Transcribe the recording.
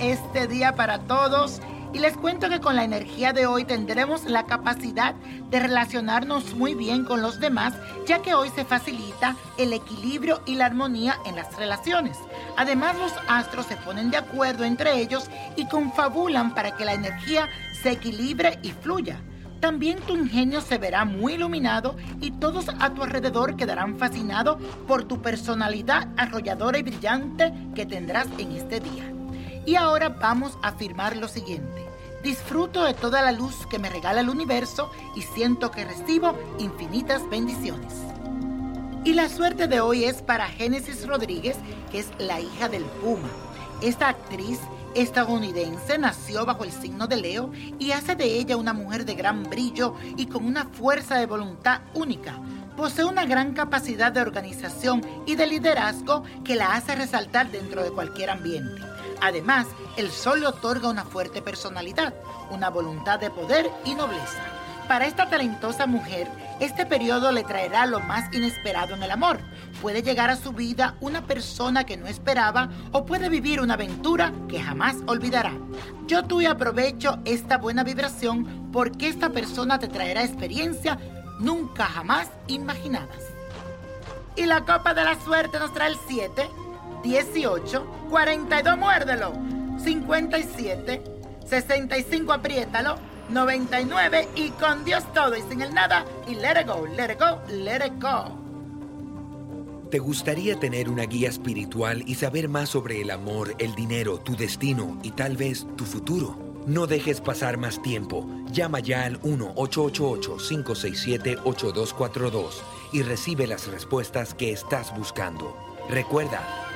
Este día para todos. Y les cuento que con la energía de hoy tendremos la capacidad de relacionarnos muy bien con los demás, ya que hoy se facilita el equilibrio y la armonía en las relaciones. Además, los astros se ponen de acuerdo entre ellos y confabulan para que la energía se equilibre y fluya. También tu ingenio se verá muy iluminado y todos a tu alrededor quedarán fascinados por tu personalidad arrolladora y brillante que tendrás en este día. Y ahora vamos a afirmar lo siguiente. Disfruto de toda la luz que me regala el universo y siento que recibo infinitas bendiciones. Y la suerte de hoy es para Génesis Rodríguez, que es la hija del Puma. Esta actriz estadounidense nació bajo el signo de Leo y hace de ella una mujer de gran brillo y con una fuerza de voluntad única. Posee una gran capacidad de organización y de liderazgo que la hace resaltar dentro de cualquier ambiente. Además, el sol le otorga una fuerte personalidad, una voluntad de poder y nobleza. Para esta talentosa mujer, este periodo le traerá lo más inesperado en el amor. Puede llegar a su vida una persona que no esperaba o puede vivir una aventura que jamás olvidará. Yo tú aprovecho esta buena vibración porque esta persona te traerá experiencia nunca jamás imaginadas. Y la copa de la suerte nos trae el 7, 18, 42, muérdelo, 57, 65, apriétalo, 99 y con Dios todo y sin el nada y let it go, let it go, let it go. ¿Te gustaría tener una guía espiritual y saber más sobre el amor, el dinero, tu destino y tal vez tu futuro? No dejes pasar más tiempo. Llama ya al 1-888-567-8242 y recibe las respuestas que estás buscando. Recuerda,